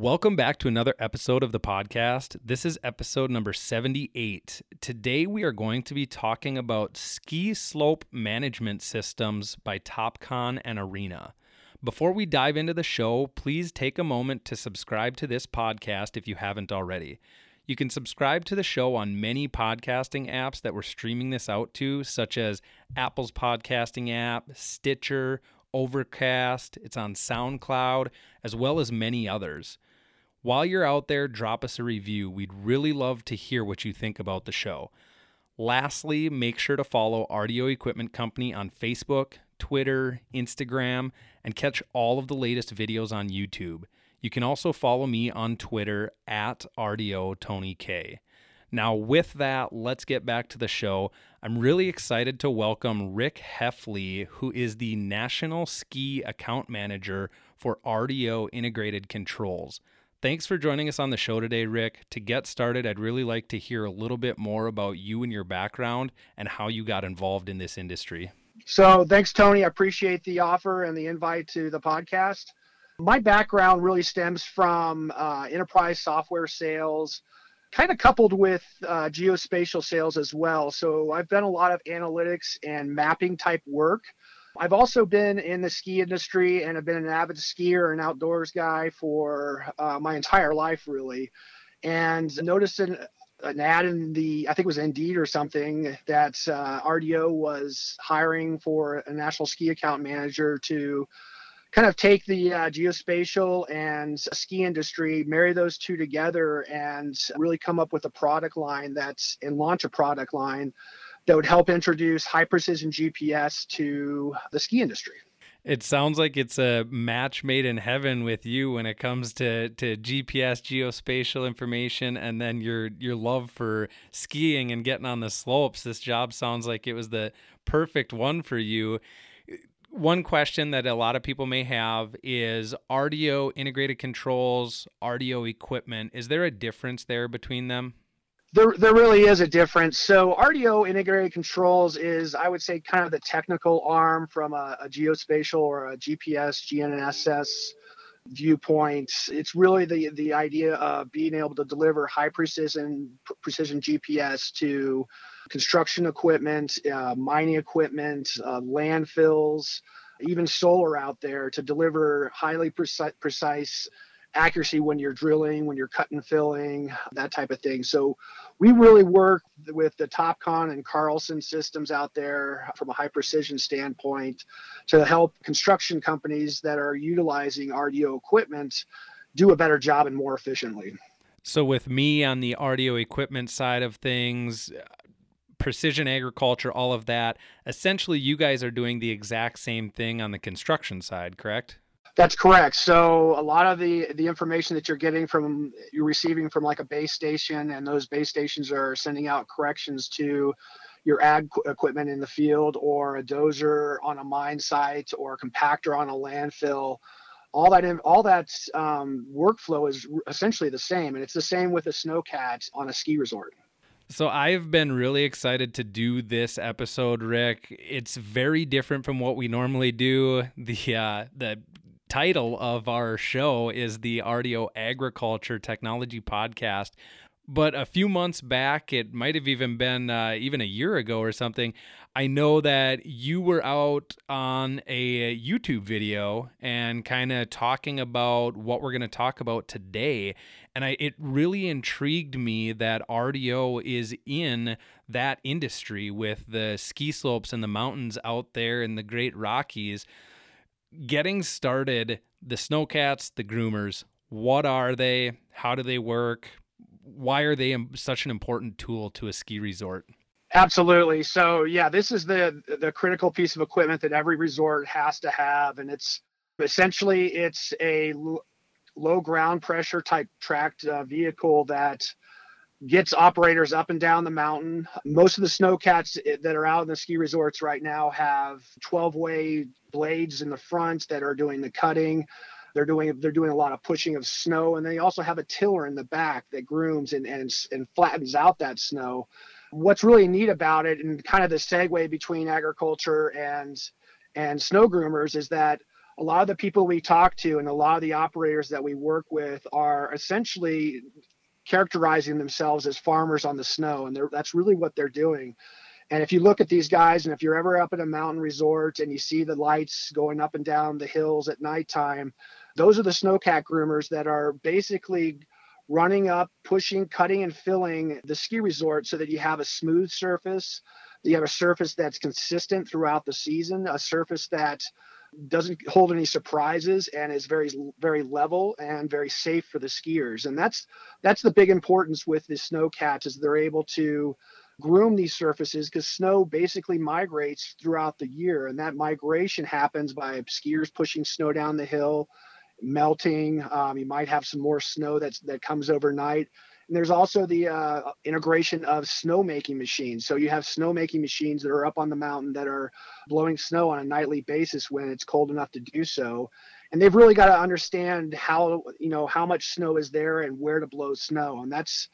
Welcome back to another episode of the podcast. This is episode number 78. Today we are going to be talking about ski slope management systems by Topcon and Arena. Before we dive into the show, please take a moment to subscribe to this podcast if you haven't already. You can subscribe to the show on many podcasting apps that we're streaming this out to, such as Apple's podcasting app, Stitcher, Overcast, it's on SoundCloud, as well as many others. While you're out there, drop us a review. We'd really love to hear what you think about the show. Lastly, make sure to follow RDO Equipment Company on Facebook, Twitter, Instagram, and catch all of the latest videos on YouTube. You can also follow me on Twitter at RDO Tony K. Now, with that, let's get back to the show. I'm really excited to welcome Rick Heffley, who is the National Ski Account Manager for RDO Integrated Controls. Thanks for joining us on the show today, Rick. To get started, I'd really like to hear a little bit more about you and your background and how you got involved in this industry. So, thanks, Tony. I appreciate the offer and the invite to the podcast. My background really stems from uh, enterprise software sales, kind of coupled with uh, geospatial sales as well. So I've done a lot of analytics and mapping type work. I've also been in the ski industry and have been an avid skier and outdoors guy for uh, my entire life, really. And noticed an, an ad in the, I think it was Indeed or something, that uh, RDO was hiring for a national ski account manager to kind of take the uh, geospatial and ski industry, marry those two together, and really come up with a product line that's and launch a product line that would help introduce high precision GPS to the ski industry. It sounds like it's a match made in heaven with you when it comes to, to GPS geospatial information and then your your love for skiing and getting on the slopes. This job sounds like it was the perfect one for you one question that a lot of people may have is RDO integrated controls, RDO equipment. Is there a difference there between them? There, there really is a difference. So RDO integrated controls is, I would say, kind of the technical arm from a, a geospatial or a GPS, GNSS viewpoint. It's really the the idea of being able to deliver high precision precision GPS to construction equipment, uh, mining equipment, uh, landfills, even solar out there to deliver highly precise, precise accuracy when you're drilling, when you're cutting filling, that type of thing. So we really work with the Topcon and Carlson systems out there from a high precision standpoint to help construction companies that are utilizing RDO equipment do a better job and more efficiently. So with me on the RDO equipment side of things, uh, precision agriculture, all of that. Essentially, you guys are doing the exact same thing on the construction side, correct? That's correct. So a lot of the the information that you're getting from you're receiving from like a base station, and those base stations are sending out corrections to your ag equipment in the field, or a dozer on a mine site, or a compactor on a landfill. All that all that um, workflow is essentially the same, and it's the same with a snowcat on a ski resort. So I've been really excited to do this episode, Rick. It's very different from what we normally do. The uh, the title of our show is the RDO Agriculture Technology Podcast. But a few months back, it might have even been uh, even a year ago or something. I know that you were out on a YouTube video and kind of talking about what we're going to talk about today. And I, it really intrigued me that RDO is in that industry with the ski slopes and the mountains out there in the Great Rockies. Getting started, the snowcats, the groomers, what are they? How do they work? Why are they such an important tool to a ski resort? Absolutely. So yeah, this is the the critical piece of equipment that every resort has to have, and it's Essentially, it's a l- low ground pressure type tracked uh, vehicle that gets operators up and down the mountain. Most of the snowcats that are out in the ski resorts right now have 12 way blades in the front that are doing the cutting. They're doing they're doing a lot of pushing of snow, and they also have a tiller in the back that grooms and and, and flattens out that snow. What's really neat about it, and kind of the segue between agriculture and and snow groomers, is that a lot of the people we talk to and a lot of the operators that we work with are essentially characterizing themselves as farmers on the snow, and that's really what they're doing. And if you look at these guys, and if you're ever up at a mountain resort and you see the lights going up and down the hills at nighttime, those are the snowcat groomers that are basically running up, pushing, cutting, and filling the ski resort so that you have a smooth surface. You have a surface that's consistent throughout the season, a surface that doesn't hold any surprises and is very very level and very safe for the skiers. And that's that's the big importance with the snowcats is they're able to groom these surfaces because snow basically migrates throughout the year. And that migration happens by skiers pushing snow down the hill melting um, you might have some more snow that's that comes overnight and there's also the uh, integration of snowmaking machines. So you have snowmaking machines that are up on the mountain that are blowing snow on a nightly basis when it's cold enough to do so. And they've really got to understand how, you know, how much snow is there and where to blow snow. And that's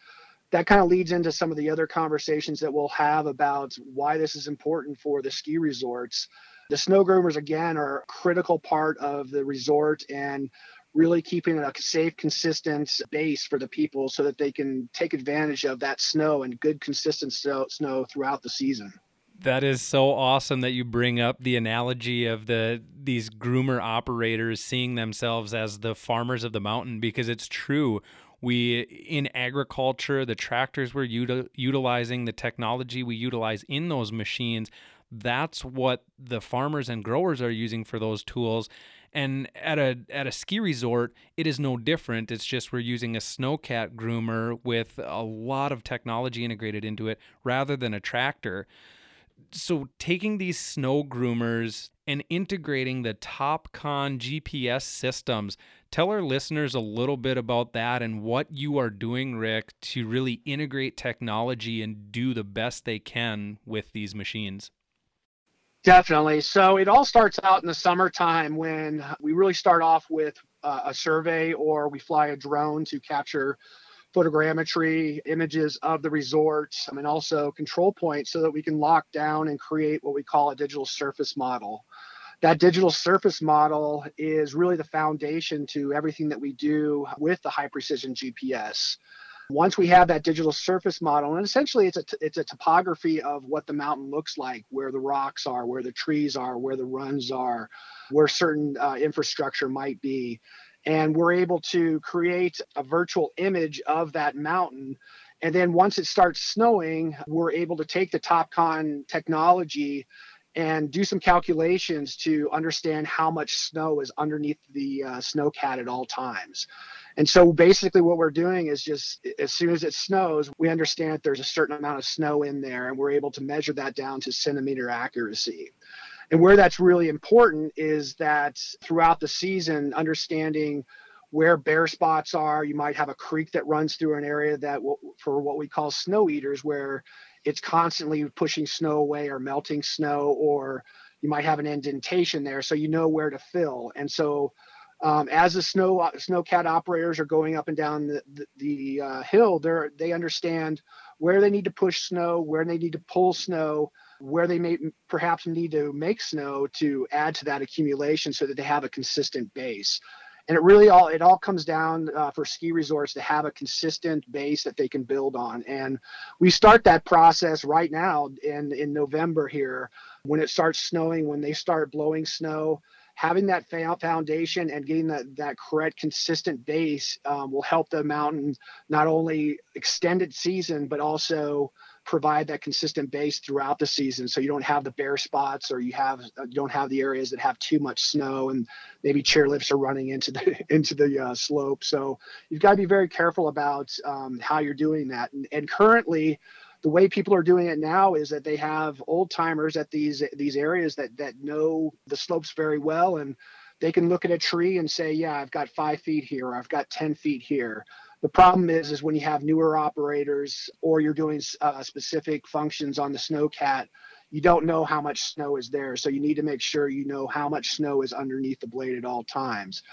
that kind of leads into some of the other conversations that we'll have about why this is important for the ski resorts. The snow groomers again are a critical part of the resort and really keeping a safe, consistent base for the people so that they can take advantage of that snow and good, consistent snow, snow throughout the season. That is so awesome that you bring up the analogy of the these groomer operators seeing themselves as the farmers of the mountain because it's true. We in agriculture, the tractors we're util- utilizing, the technology we utilize in those machines, that's what the farmers and growers are using for those tools and at a at a ski resort, it is no different. It's just we're using a snowcat groomer with a lot of technology integrated into it rather than a tractor. So taking these snow groomers and integrating the TopCon GPS systems, tell our listeners a little bit about that and what you are doing, Rick, to really integrate technology and do the best they can with these machines. Definitely. So it all starts out in the summertime when we really start off with uh, a survey or we fly a drone to capture photogrammetry images of the resort and also control points so that we can lock down and create what we call a digital surface model. That digital surface model is really the foundation to everything that we do with the high precision GPS. Once we have that digital surface model, and essentially it's a, t- it's a topography of what the mountain looks like, where the rocks are, where the trees are, where the runs are, where certain uh, infrastructure might be. And we're able to create a virtual image of that mountain. And then once it starts snowing, we're able to take the TopCon technology and do some calculations to understand how much snow is underneath the uh, snowcat at all times. And so basically what we're doing is just as soon as it snows, we understand that there's a certain amount of snow in there and we're able to measure that down to centimeter accuracy. And where that's really important is that throughout the season, understanding where bare spots are, you might have a creek that runs through an area that for what we call snow eaters, where it's constantly pushing snow away or melting snow, or you might have an indentation there, so you know where to fill. And so um, as the snow uh, snowcat operators are going up and down the, the, the uh, hill, they they understand where they need to push snow, where they need to pull snow, where they may perhaps need to make snow to add to that accumulation so that they have a consistent base. And it really all it all comes down uh, for ski resorts to have a consistent base that they can build on. And we start that process right now in in November here when it starts snowing, when they start blowing snow having that foundation and getting that, that correct consistent base um, will help the mountain not only extended season but also provide that consistent base throughout the season so you don't have the bare spots or you have uh, you don't have the areas that have too much snow and maybe chairlifts are running into the into the uh, slope so you've got to be very careful about um, how you're doing that and, and currently the way people are doing it now is that they have old timers at these these areas that that know the slopes very well and they can look at a tree and say, yeah, I've got five feet here, or I've got 10 feet here. The problem is, is when you have newer operators or you're doing uh, specific functions on the snowcat, you don't know how much snow is there. So you need to make sure you know how much snow is underneath the blade at all times.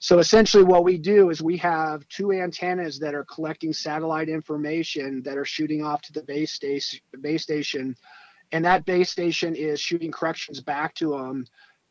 So essentially what we do is we have two antennas that are collecting satellite information that are shooting off to the base base station and that base station is shooting corrections back to them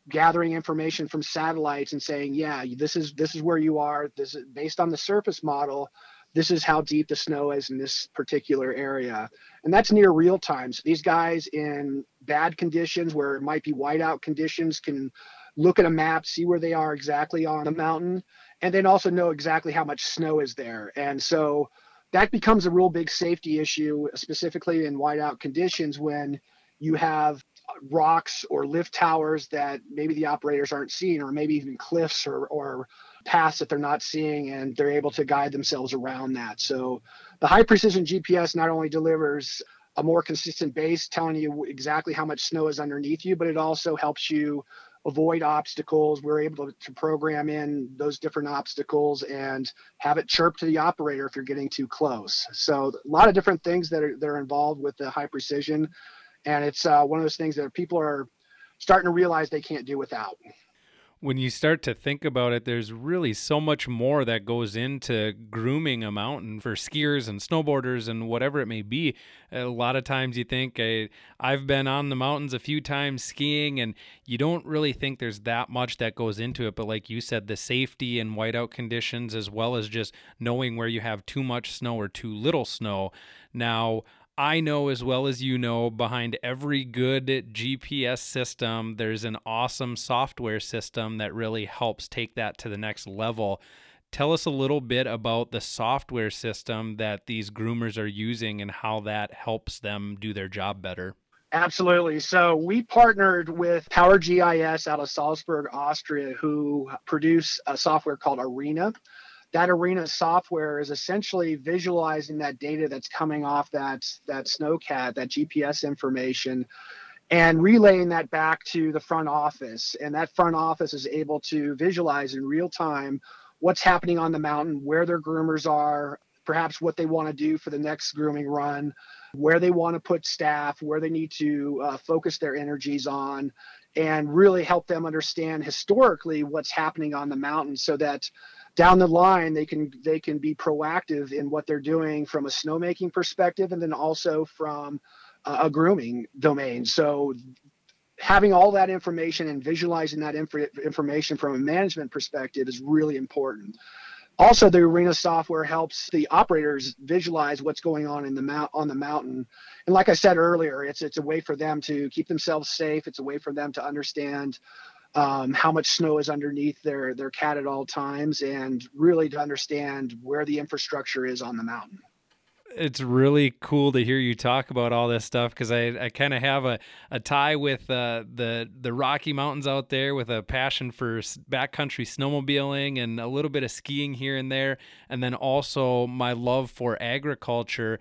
gathering information from satellites and saying yeah this is this is where you are. This is based on the surface model this is how deep the snow is in this particular area. And that's near real time. So these guys in bad conditions where it might be whiteout conditions can look at a map see where they are exactly on the mountain and then also know exactly how much snow is there. And so that becomes a real big safety issue, specifically in whiteout conditions when you have rocks or lift towers that maybe the operators aren't seeing, or maybe even cliffs or, or paths that they're not seeing, and they're able to guide themselves around that. So the high precision GPS not only delivers a more consistent base telling you exactly how much snow is underneath you, but it also helps you avoid obstacles. We're able to, to, program in those different obstacles and have it chirp to the operator if you're getting too close. So a lot of different things that are that are involved with the high precision, and it's uh, one of those things that people are starting to realize they can't do without when you start to think about it, there's really so much more that goes into grooming a mountain for skiers and snowboarders and whatever it may be. A lot of times you think, I've been on the mountains a few times skiing, and you don't really think there's that much that goes into it. But like you said, the safety and whiteout conditions, as well as just knowing where you have too much snow or too little snow. Now, I know as well as you know, behind every good GPS system, there's an awesome software system that really helps take that to the next level. Tell us a little bit about the software system that these groomers are using and how that helps them do their job better. Absolutely. So we partnered with Power GIS out of Salzburg, Austria, who produce a software called Arena that arena software is essentially visualizing that data that's coming off that that snowcat that gps information and relaying that back to the front office. And that front office is able to visualize in real time what's happening on the mountain where their groomers are perhaps what they want to do for the next grooming run where they want to put staff where they need to uh, focus their energies on and really help them understand historically what's happening on the mountain so that down the line they can they can be proactive in what they're doing from a snowmaking perspective and then also from uh, a grooming domain. So having all that information and visualizing that inf- information from a management perspective is really important. Also the arena software helps the operators visualize what's going on in the mount on the mountain. And like i said earlier it's it's a way for them to keep themselves safe. It's a way for them to understand um, how much snow is underneath their their cat at all times, and really to understand where the infrastructure is on the mountain. It's really cool to hear you talk about all this stuff because I, I kind of have a, a tie with uh, the the Rocky Mountains out there with a passion for backcountry snowmobiling and a little bit of skiing here and there, and then also my love for agriculture.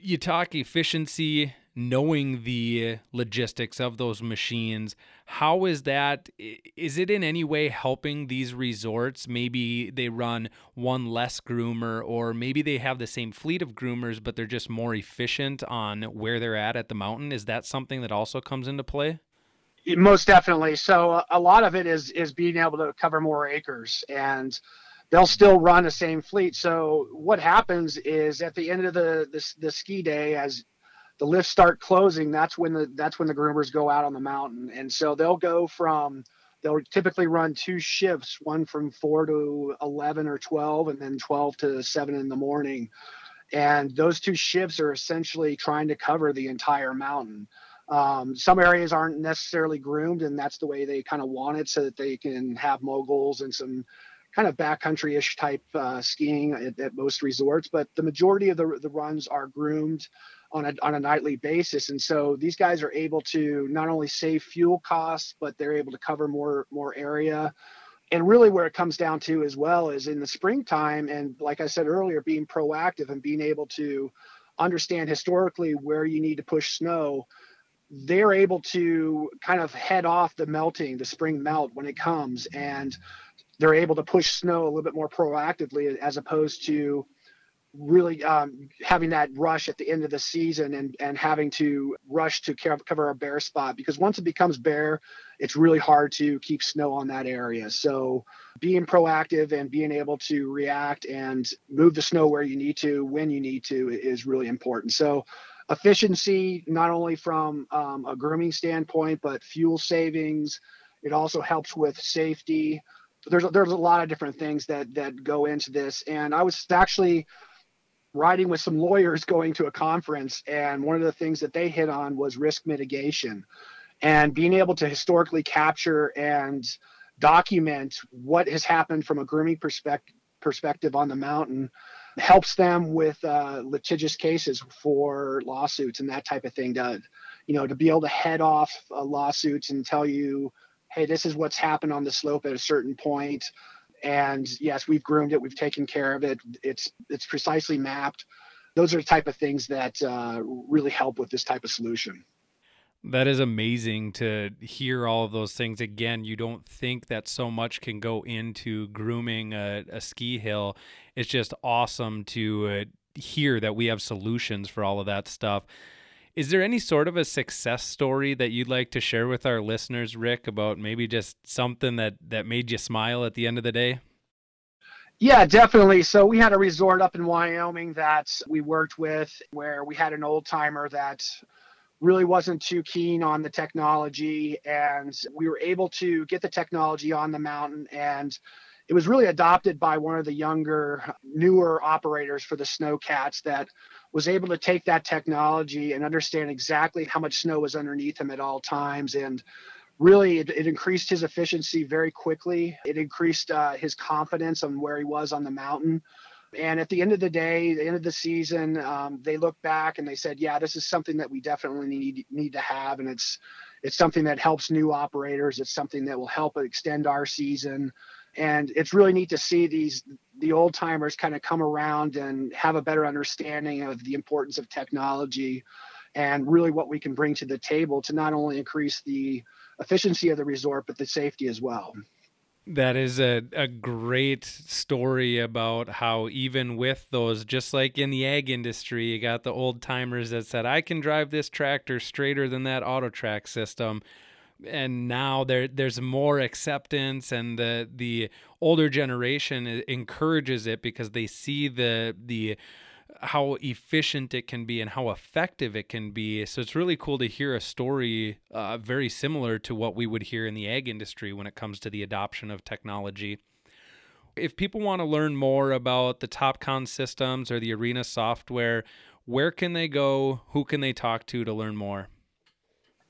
You talk efficiency knowing the logistics of those machines how is that is it in any way helping these resorts? Maybe they run one less groomer or maybe they have the same fleet of groomers but they're just more efficient on where they're at at the mountain. Is that something that also comes into play? Most definitely. So a lot of it is is being able to cover more acres and they'll still run the same fleet. So what happens is at the end of the the, the ski day as the lifts start closing, that's when the that's when the groomers go out on the mountain. And so they'll go from they'll typically run two shifts, one from four to eleven or twelve, and then twelve to seven in the morning. And those two shifts are essentially trying to cover the entire mountain. Um, some areas aren't necessarily groomed, and that's the way they kind of want it, so that they can have moguls and some kind of backcountry-ish type uh, skiing at, at, most resorts. But the majority of the, the runs are groomed on a, on a nightly basis. And so these guys are able to not only save fuel costs, but they're able to cover more, more area. And really where it comes down to as well is in the springtime. And like I said earlier, being proactive and being able to understand historically where you need to push snow they're able to kind of head off the melting, the spring melt when it comes, and they're able to push snow a little bit more proactively as opposed to really um, having that rush at the end of the season and, and having to rush to cover a bare spot because once it becomes bare, it's really hard to keep snow on that area. So being proactive and being able to react and move the snow where you need to, when you need to, is really important. So efficiency, not only from um, a grooming standpoint, but fuel savings. It also helps with safety. There's there's a lot of different things that that go into this, and I was actually riding with some lawyers going to a conference, and one of the things that they hit on was risk mitigation. And being able to historically capture and document what has happened from a grooming perspective perspective on the mountain helps them with uh, litigious cases for lawsuits and that type of thing to you know to be able to head off uh, lawsuits and tell you hey this is what's happened on the slope at a certain point and yes we've groomed it we've taken care of it. It's it's precisely mapped. Those are the type of things that uh, really help with this type of solution. That is amazing to hear all of those things. Again you don't think that so much can go into grooming a, a ski hill. It's just awesome to uh, hear that we have solutions for all of that stuff is there any sort of a success story that you'd like to share with our listeners, Rick, about maybe just something that that made you smile at the end of the day? Yeah, definitely. So we had a resort up in Wyoming that we worked with where we had an old timer that really wasn't too keen on the technology and we were able to get the technology on the mountain and it was really adopted by one of the younger newer operators for the snowcats that was able to take that technology and understand exactly how much snow was underneath him at all times. And really it, it increased his efficiency very quickly. It increased uh, his confidence on where he was on the mountain. And at the end of the day the end of the season um, they looked back and they said yeah this is something that we definitely need need to have. And it's it's something that helps new operators. It's something that will help extend our season and it's really neat to see these the old timers kind of come around and have a better understanding of the importance of technology and really what we can bring to the table to not only increase the efficiency of the resort but the safety as well. That is a, a great story about how even with those just like in the ag industry you got the old timers that said i can drive this tractor straighter than that auto track system and now there there's more acceptance and the the older generation encourages it because they see the the how efficient it can be and how effective it can be. So it's really cool to hear a story uh, very similar to what we would hear in the ag industry when it comes to the adoption of technology. If people want to learn more about the TopCon systems or the Arena software, where can they go? Who can they talk to to learn more?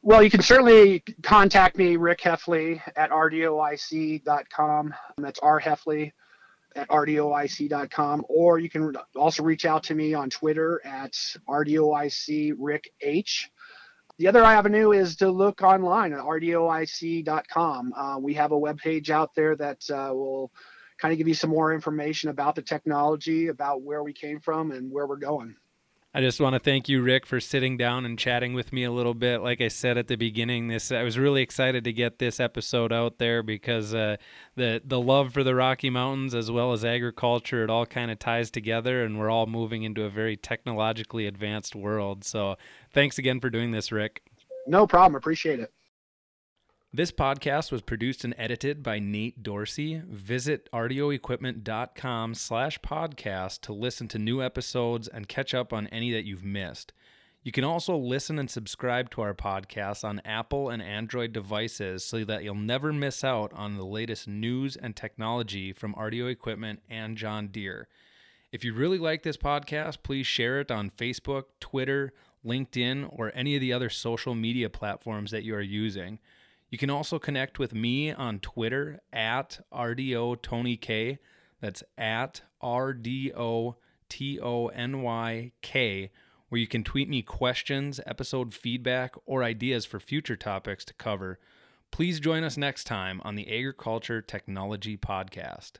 Well, you can certainly contact me, Rick Heffley, at rdoic.com. That's R Heffley at rdoic.com. Or you can also reach out to me on Twitter at rdoic Rick H. The other avenue is to look online at rdoic.com. Uh, we have a web page out there that uh, will kind of give you some more information about the technology, about where we came from, and where we're going. I just want to thank you, Rick, for sitting down and chatting with me a little bit. Like I said at the beginning, this I was really excited to get this episode out there because uh, the the love for the Rocky Mountains as well as agriculture it all kind of ties together, and we're all moving into a very technologically advanced world. So, thanks again for doing this, Rick. No problem. Appreciate it. This podcast was produced and edited by Nate Dorsey. Visit rdoequipment.com slash podcast to listen to new episodes and catch up on any that you've missed. You can also listen and subscribe to our podcast on Apple and Android devices so that you'll never miss out on the latest news and technology from RDO Equipment and John Deere. If you really like this podcast, please share it on Facebook, Twitter, LinkedIn, or any of the other social media platforms that you are using. You can also connect with me on Twitter at RDO Tony K. That's at RDO T O N Y K, where you can tweet me questions, episode feedback, or ideas for future topics to cover. Please join us next time on the Agriculture Technology Podcast.